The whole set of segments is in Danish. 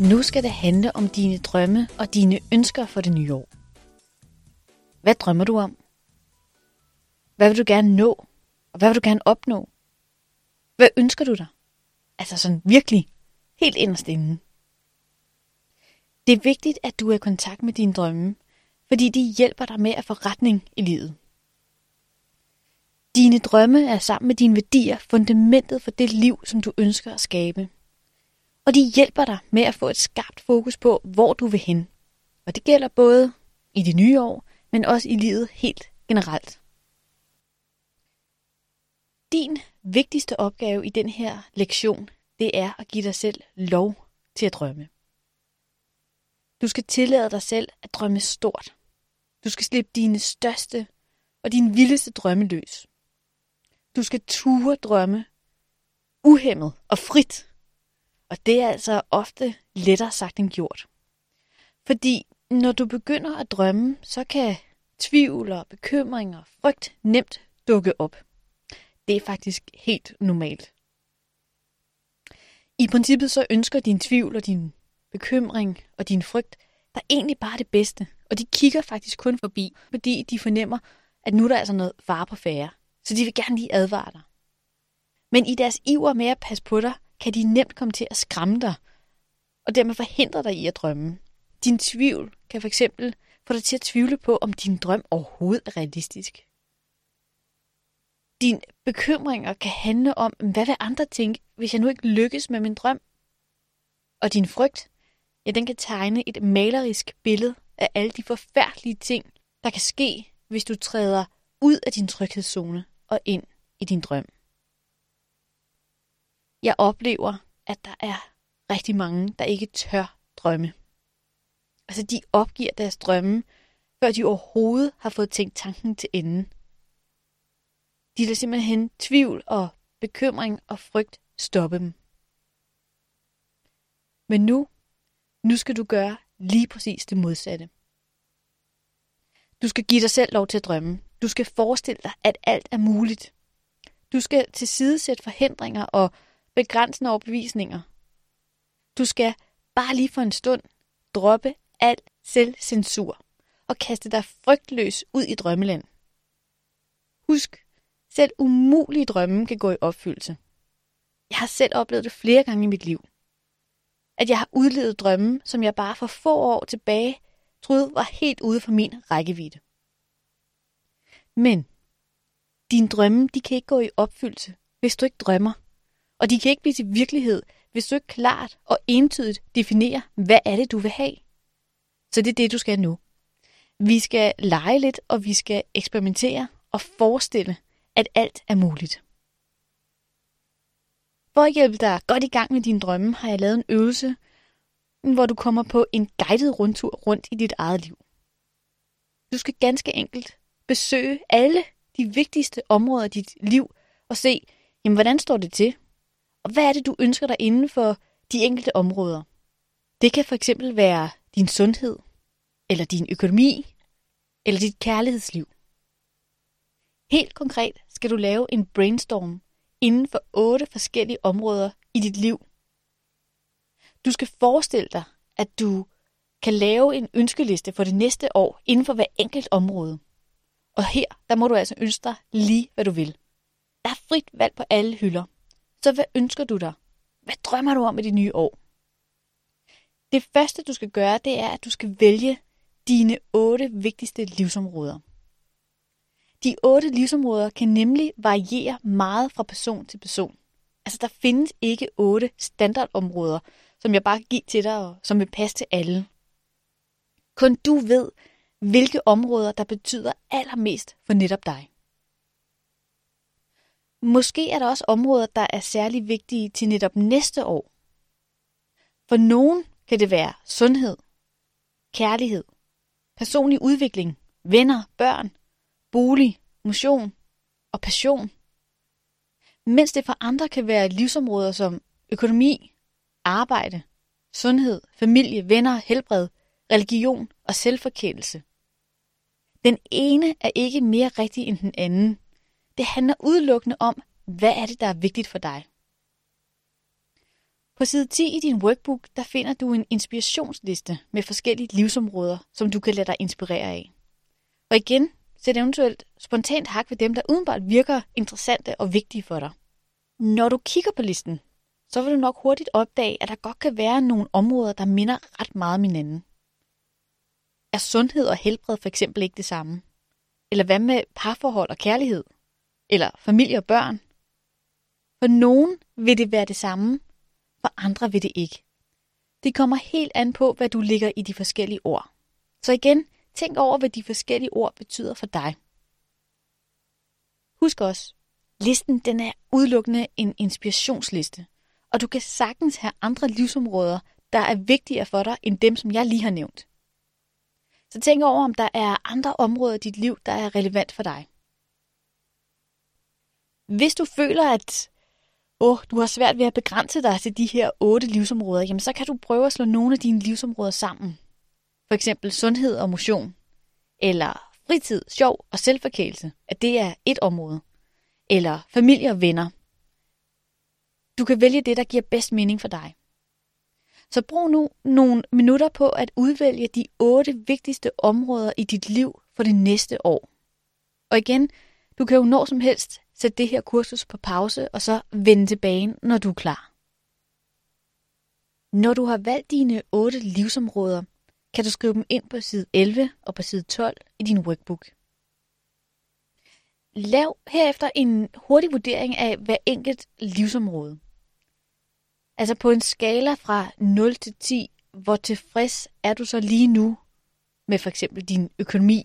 Nu skal det handle om dine drømme og dine ønsker for det nye år. Hvad drømmer du om? Hvad vil du gerne nå? Og hvad vil du gerne opnå? Hvad ønsker du dig? Altså sådan virkelig, helt inderst inde. Det er vigtigt, at du er i kontakt med dine drømme, fordi de hjælper dig med at få retning i livet. Dine drømme er sammen med dine værdier fundamentet for det liv, som du ønsker at skabe. Og de hjælper dig med at få et skarpt fokus på, hvor du vil hen. Og det gælder både i det nye år, men også i livet helt generelt. Din vigtigste opgave i den her lektion, det er at give dig selv lov til at drømme. Du skal tillade dig selv at drømme stort. Du skal slippe dine største og dine vildeste drømme løs. Du skal ture drømme uhemmet og frit. Og det er altså ofte lettere sagt end gjort. Fordi når du begynder at drømme, så kan tvivl og bekymring og frygt nemt dukke op. Det er faktisk helt normalt. I princippet så ønsker din tvivl og din bekymring og din frygt der er egentlig bare det bedste. Og de kigger faktisk kun forbi, fordi de fornemmer, at nu er der altså noget fare på færre. Så de vil gerne lige advare dig. Men i deres iver med at passe på dig, kan de nemt komme til at skræmme dig, og dermed forhindre dig i at drømme. Din tvivl kan for eksempel få dig til at tvivle på, om din drøm overhovedet er realistisk. Dine bekymringer kan handle om, hvad vil andre tænke, hvis jeg nu ikke lykkes med min drøm? Og din frygt, ja, den kan tegne et malerisk billede af alle de forfærdelige ting, der kan ske, hvis du træder ud af din tryghedszone og ind i din drøm. Jeg oplever, at der er rigtig mange, der ikke tør drømme. Altså, de opgiver deres drømme, før de overhovedet har fået tænkt tanken til ende. De lader simpelthen tvivl og bekymring og frygt stoppe dem. Men nu, nu skal du gøre lige præcis det modsatte. Du skal give dig selv lov til at drømme. Du skal forestille dig, at alt er muligt. Du skal tilsidesætte forhindringer og begrænsende overbevisninger. Du skal bare lige for en stund droppe al selvcensur og kaste dig frygtløs ud i drømmeland. Husk, selv umulige drømme kan gå i opfyldelse. Jeg har selv oplevet det flere gange i mit liv. At jeg har udlevet drømme, som jeg bare for få år tilbage troede var helt ude for min rækkevidde. Men dine drømme, de kan ikke gå i opfyldelse, hvis du ikke drømmer. Og de kan ikke blive til virkelighed, hvis du ikke klart og entydigt definerer, hvad er det, du vil have. Så det er det, du skal nu. Vi skal lege lidt, og vi skal eksperimentere og forestille, at alt er muligt. For at hjælpe dig godt i gang med dine drømme, har jeg lavet en øvelse, hvor du kommer på en guided rundtur rundt i dit eget liv. Du skal ganske enkelt besøge alle de vigtigste områder i dit liv og se, jamen, hvordan står det til? Og hvad er det, du ønsker dig inden for de enkelte områder? Det kan for eksempel være din sundhed, eller din økonomi, eller dit kærlighedsliv. Helt konkret skal du lave en brainstorm inden for otte forskellige områder i dit liv. Du skal forestille dig, at du kan lave en ønskeliste for det næste år inden for hver enkelt område. Og her, der må du altså ønske dig lige, hvad du vil. Der er frit valg på alle hylder. Så hvad ønsker du dig? Hvad drømmer du om i det nye år? Det første, du skal gøre, det er, at du skal vælge dine otte vigtigste livsområder. De otte livsområder kan nemlig variere meget fra person til person. Altså, der findes ikke otte standardområder, som jeg bare kan give til dig, og som vil passe til alle. Kun du ved, hvilke områder, der betyder allermest for netop dig. Måske er der også områder, der er særlig vigtige til netop næste år. For nogen kan det være sundhed, kærlighed, personlig udvikling, venner, børn, bolig, motion og passion. Mens det for andre kan være livsområder som økonomi, arbejde, sundhed, familie, venner, helbred, religion og selvforkendelse. Den ene er ikke mere rigtig end den anden. Det handler udelukkende om, hvad er det, der er vigtigt for dig. På side 10 i din workbook, der finder du en inspirationsliste med forskellige livsområder, som du kan lade dig inspirere af. Og igen, sæt eventuelt spontant hak ved dem, der udenbart virker interessante og vigtige for dig. Når du kigger på listen, så vil du nok hurtigt opdage, at der godt kan være nogle områder, der minder ret meget om hinanden. Er sundhed og helbred for eksempel ikke det samme? Eller hvad med parforhold og kærlighed? Eller familie og børn? For nogen vil det være det samme, for andre vil det ikke. Det kommer helt an på, hvad du ligger i de forskellige ord. Så igen, tænk over, hvad de forskellige ord betyder for dig. Husk også, listen den er udelukkende en inspirationsliste, og du kan sagtens have andre livsområder, der er vigtigere for dig end dem, som jeg lige har nævnt. Så tænk over, om der er andre områder i dit liv, der er relevant for dig. Hvis du føler, at åh, du har svært ved at begrænse dig til de her otte livsområder, jamen så kan du prøve at slå nogle af dine livsområder sammen. For eksempel sundhed og motion, eller fritid, sjov og selvforkælelse, at det er et område, eller familie og venner. Du kan vælge det, der giver bedst mening for dig. Så brug nu nogle minutter på at udvælge de otte vigtigste områder i dit liv for det næste år. Og igen, du kan jo når som helst sætte det her kursus på pause, og så vende tilbage, når du er klar. Når du har valgt dine otte livsområder, kan du skrive dem ind på side 11 og på side 12 i din workbook. Lav herefter en hurtig vurdering af hver enkelt livsområde. Altså på en skala fra 0 til 10, hvor tilfreds er du så lige nu med for eksempel din økonomi,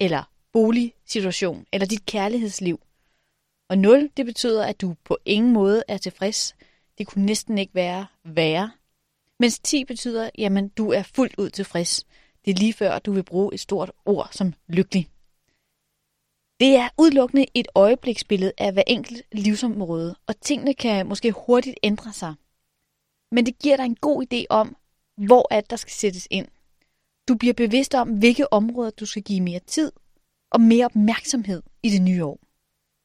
eller boligsituation, eller dit kærlighedsliv. Og 0, det betyder, at du på ingen måde er tilfreds. Det kunne næsten ikke være værre. Mens 10 betyder, jamen du er fuldt ud tilfreds. Det er lige før, du vil bruge et stort ord som lykkelig. Det er udelukkende et øjebliksbillede af hver enkelt livsområde, og tingene kan måske hurtigt ændre sig. Men det giver dig en god idé om, hvor at der skal sættes ind. Du bliver bevidst om, hvilke områder du skal give mere tid og mere opmærksomhed i det nye år.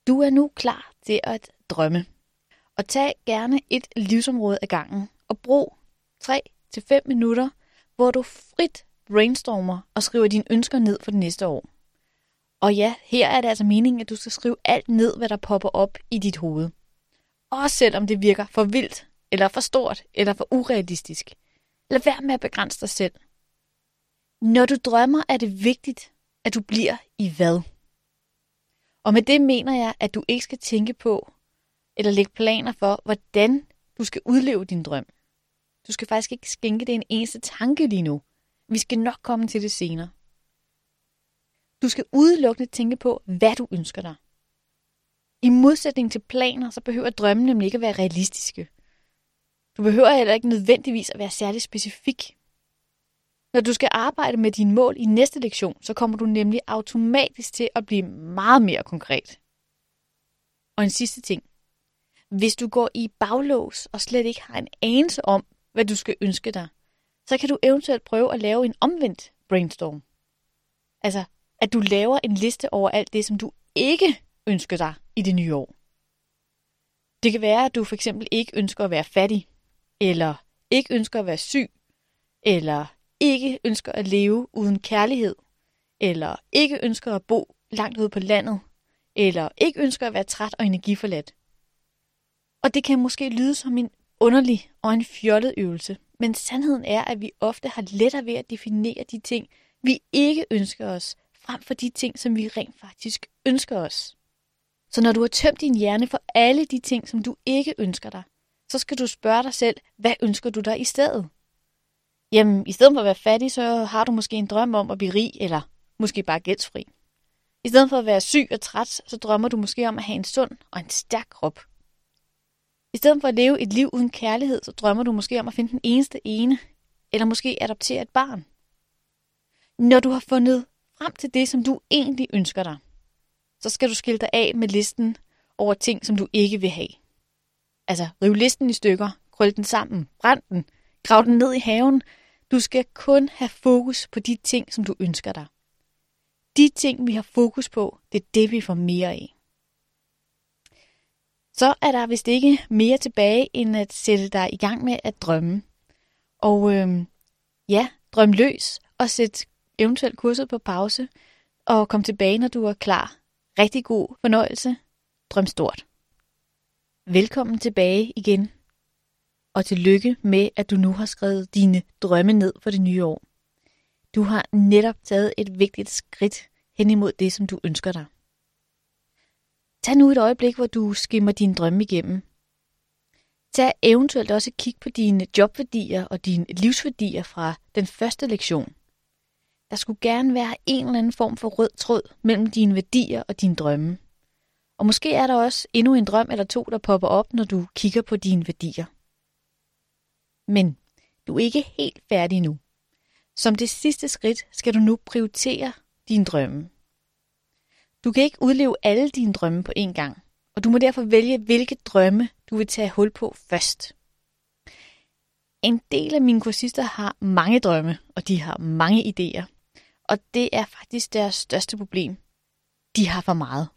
Du er nu klar til at drømme. Og tag gerne et livsområde ad gangen og brug 3-5 minutter, hvor du frit brainstormer og skriver dine ønsker ned for det næste år. Og ja, her er det altså meningen, at du skal skrive alt ned, hvad der popper op i dit hoved. Også selvom det virker for vildt, eller for stort, eller for urealistisk. Lad være med at begrænse dig selv. Når du drømmer, er det vigtigt, at du bliver i hvad? Og med det mener jeg, at du ikke skal tænke på, eller lægge planer for, hvordan du skal udleve din drøm. Du skal faktisk ikke skænke det en eneste tanke lige nu. Vi skal nok komme til det senere. Du skal udelukkende tænke på, hvad du ønsker dig. I modsætning til planer, så behøver drømmen nemlig ikke at være realistiske. Du behøver heller ikke nødvendigvis at være særlig specifik. Når du skal arbejde med dine mål i næste lektion, så kommer du nemlig automatisk til at blive meget mere konkret. Og en sidste ting. Hvis du går i baglås og slet ikke har en anelse om, hvad du skal ønske dig, så kan du eventuelt prøve at lave en omvendt brainstorm. Altså, at du laver en liste over alt det, som du ikke ønsker dig i det nye år. Det kan være, at du for eksempel ikke ønsker at være fattig, eller ikke ønsker at være syg, eller ikke ønsker at leve uden kærlighed, eller ikke ønsker at bo langt ude på landet, eller ikke ønsker at være træt og energiforladt. Og det kan måske lyde som en underlig og en fjollet øvelse, men sandheden er, at vi ofte har lettere ved at definere de ting, vi ikke ønsker os, frem for de ting, som vi rent faktisk ønsker os. Så når du har tømt din hjerne for alle de ting, som du ikke ønsker dig, så skal du spørge dig selv, hvad ønsker du dig i stedet? Jamen, i stedet for at være fattig, så har du måske en drøm om at blive rig, eller måske bare gældsfri. I stedet for at være syg og træt, så drømmer du måske om at have en sund og en stærk krop. I stedet for at leve et liv uden kærlighed, så drømmer du måske om at finde den eneste ene, eller måske adoptere et barn. Når du har fundet frem til det, som du egentlig ønsker dig, så skal du skille dig af med listen over ting, som du ikke vil have. Altså, riv listen i stykker, krøl den sammen, brænd den, grav den ned i haven. Du skal kun have fokus på de ting, som du ønsker dig. De ting, vi har fokus på, det er det, vi får mere af. så er der vist ikke mere tilbage, end at sætte dig i gang med at drømme. Og øh, ja, drøm løs og sæt eventuelt kurset på pause, og kom tilbage, når du er klar. Rigtig god fornøjelse. Drøm stort. Velkommen tilbage igen. Og tillykke med, at du nu har skrevet dine drømme ned for det nye år. Du har netop taget et vigtigt skridt hen imod det, som du ønsker dig. Tag nu et øjeblik, hvor du skimmer dine drømme igennem. Tag eventuelt også et kig på dine jobværdier og dine livsværdier fra den første lektion. Der skulle gerne være en eller anden form for rød tråd mellem dine værdier og dine drømme. Og måske er der også endnu en drøm eller to, der popper op, når du kigger på dine værdier. Men du er ikke helt færdig nu. Som det sidste skridt skal du nu prioritere dine drømme. Du kan ikke udleve alle dine drømme på én gang, og du må derfor vælge, hvilke drømme du vil tage hul på først. En del af mine kursister har mange drømme, og de har mange idéer. Og det er faktisk deres største problem. De har for meget.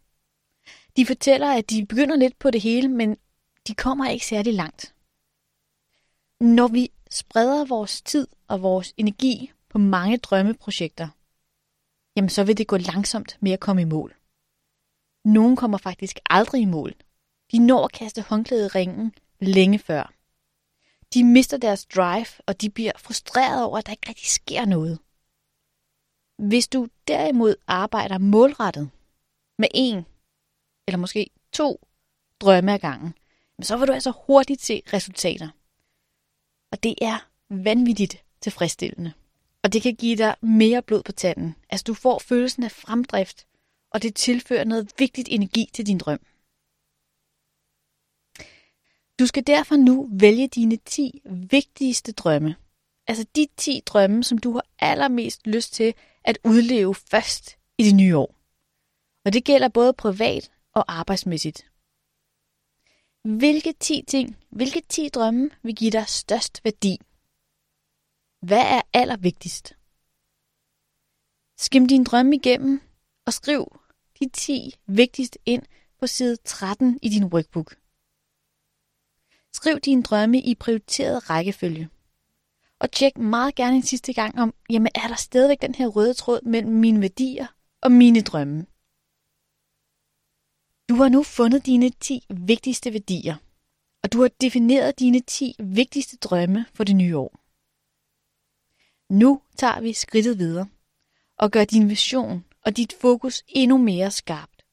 De fortæller, at de begynder lidt på det hele, men de kommer ikke særlig langt. Når vi spreder vores tid og vores energi på mange drømmeprojekter, jamen så vil det gå langsomt med at komme i mål. Nogen kommer faktisk aldrig i mål. De når at kaste håndklædet i ringen længe før. De mister deres drive, og de bliver frustreret over, at der ikke rigtig sker noget. Hvis du derimod arbejder målrettet med en eller måske to drømme ad gangen, så vil du altså hurtigt se resultater. Og det er vanvittigt tilfredsstillende. Og det kan give dig mere blod på tanden. Altså du får følelsen af fremdrift, og det tilfører noget vigtigt energi til din drøm. Du skal derfor nu vælge dine 10 vigtigste drømme. Altså de 10 drømme, som du har allermest lyst til at udleve først i det nye år. Og det gælder både privat og arbejdsmæssigt. Hvilke 10 ting, hvilke 10 drømme vil give dig størst værdi? Hvad er allervigtigst? Skim din drømme igennem og skriv de 10 vigtigste ind på side 13 i din workbook. Skriv dine drømme i prioriteret rækkefølge. Og tjek meget gerne en sidste gang om, jamen er der stadigvæk den her røde tråd mellem mine værdier og mine drømme. Du har nu fundet dine 10 vigtigste værdier, og du har defineret dine 10 vigtigste drømme for det nye år. Nu tager vi skridtet videre og gør din vision og dit fokus endnu mere skarpt.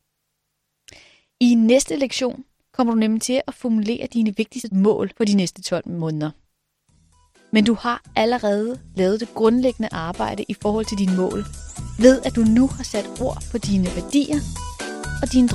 I næste lektion kommer du nemlig til at formulere dine vigtigste mål for de næste 12 måneder. Men du har allerede lavet det grundlæggende arbejde i forhold til dine mål, ved at du nu har sat ord på dine værdier og dine.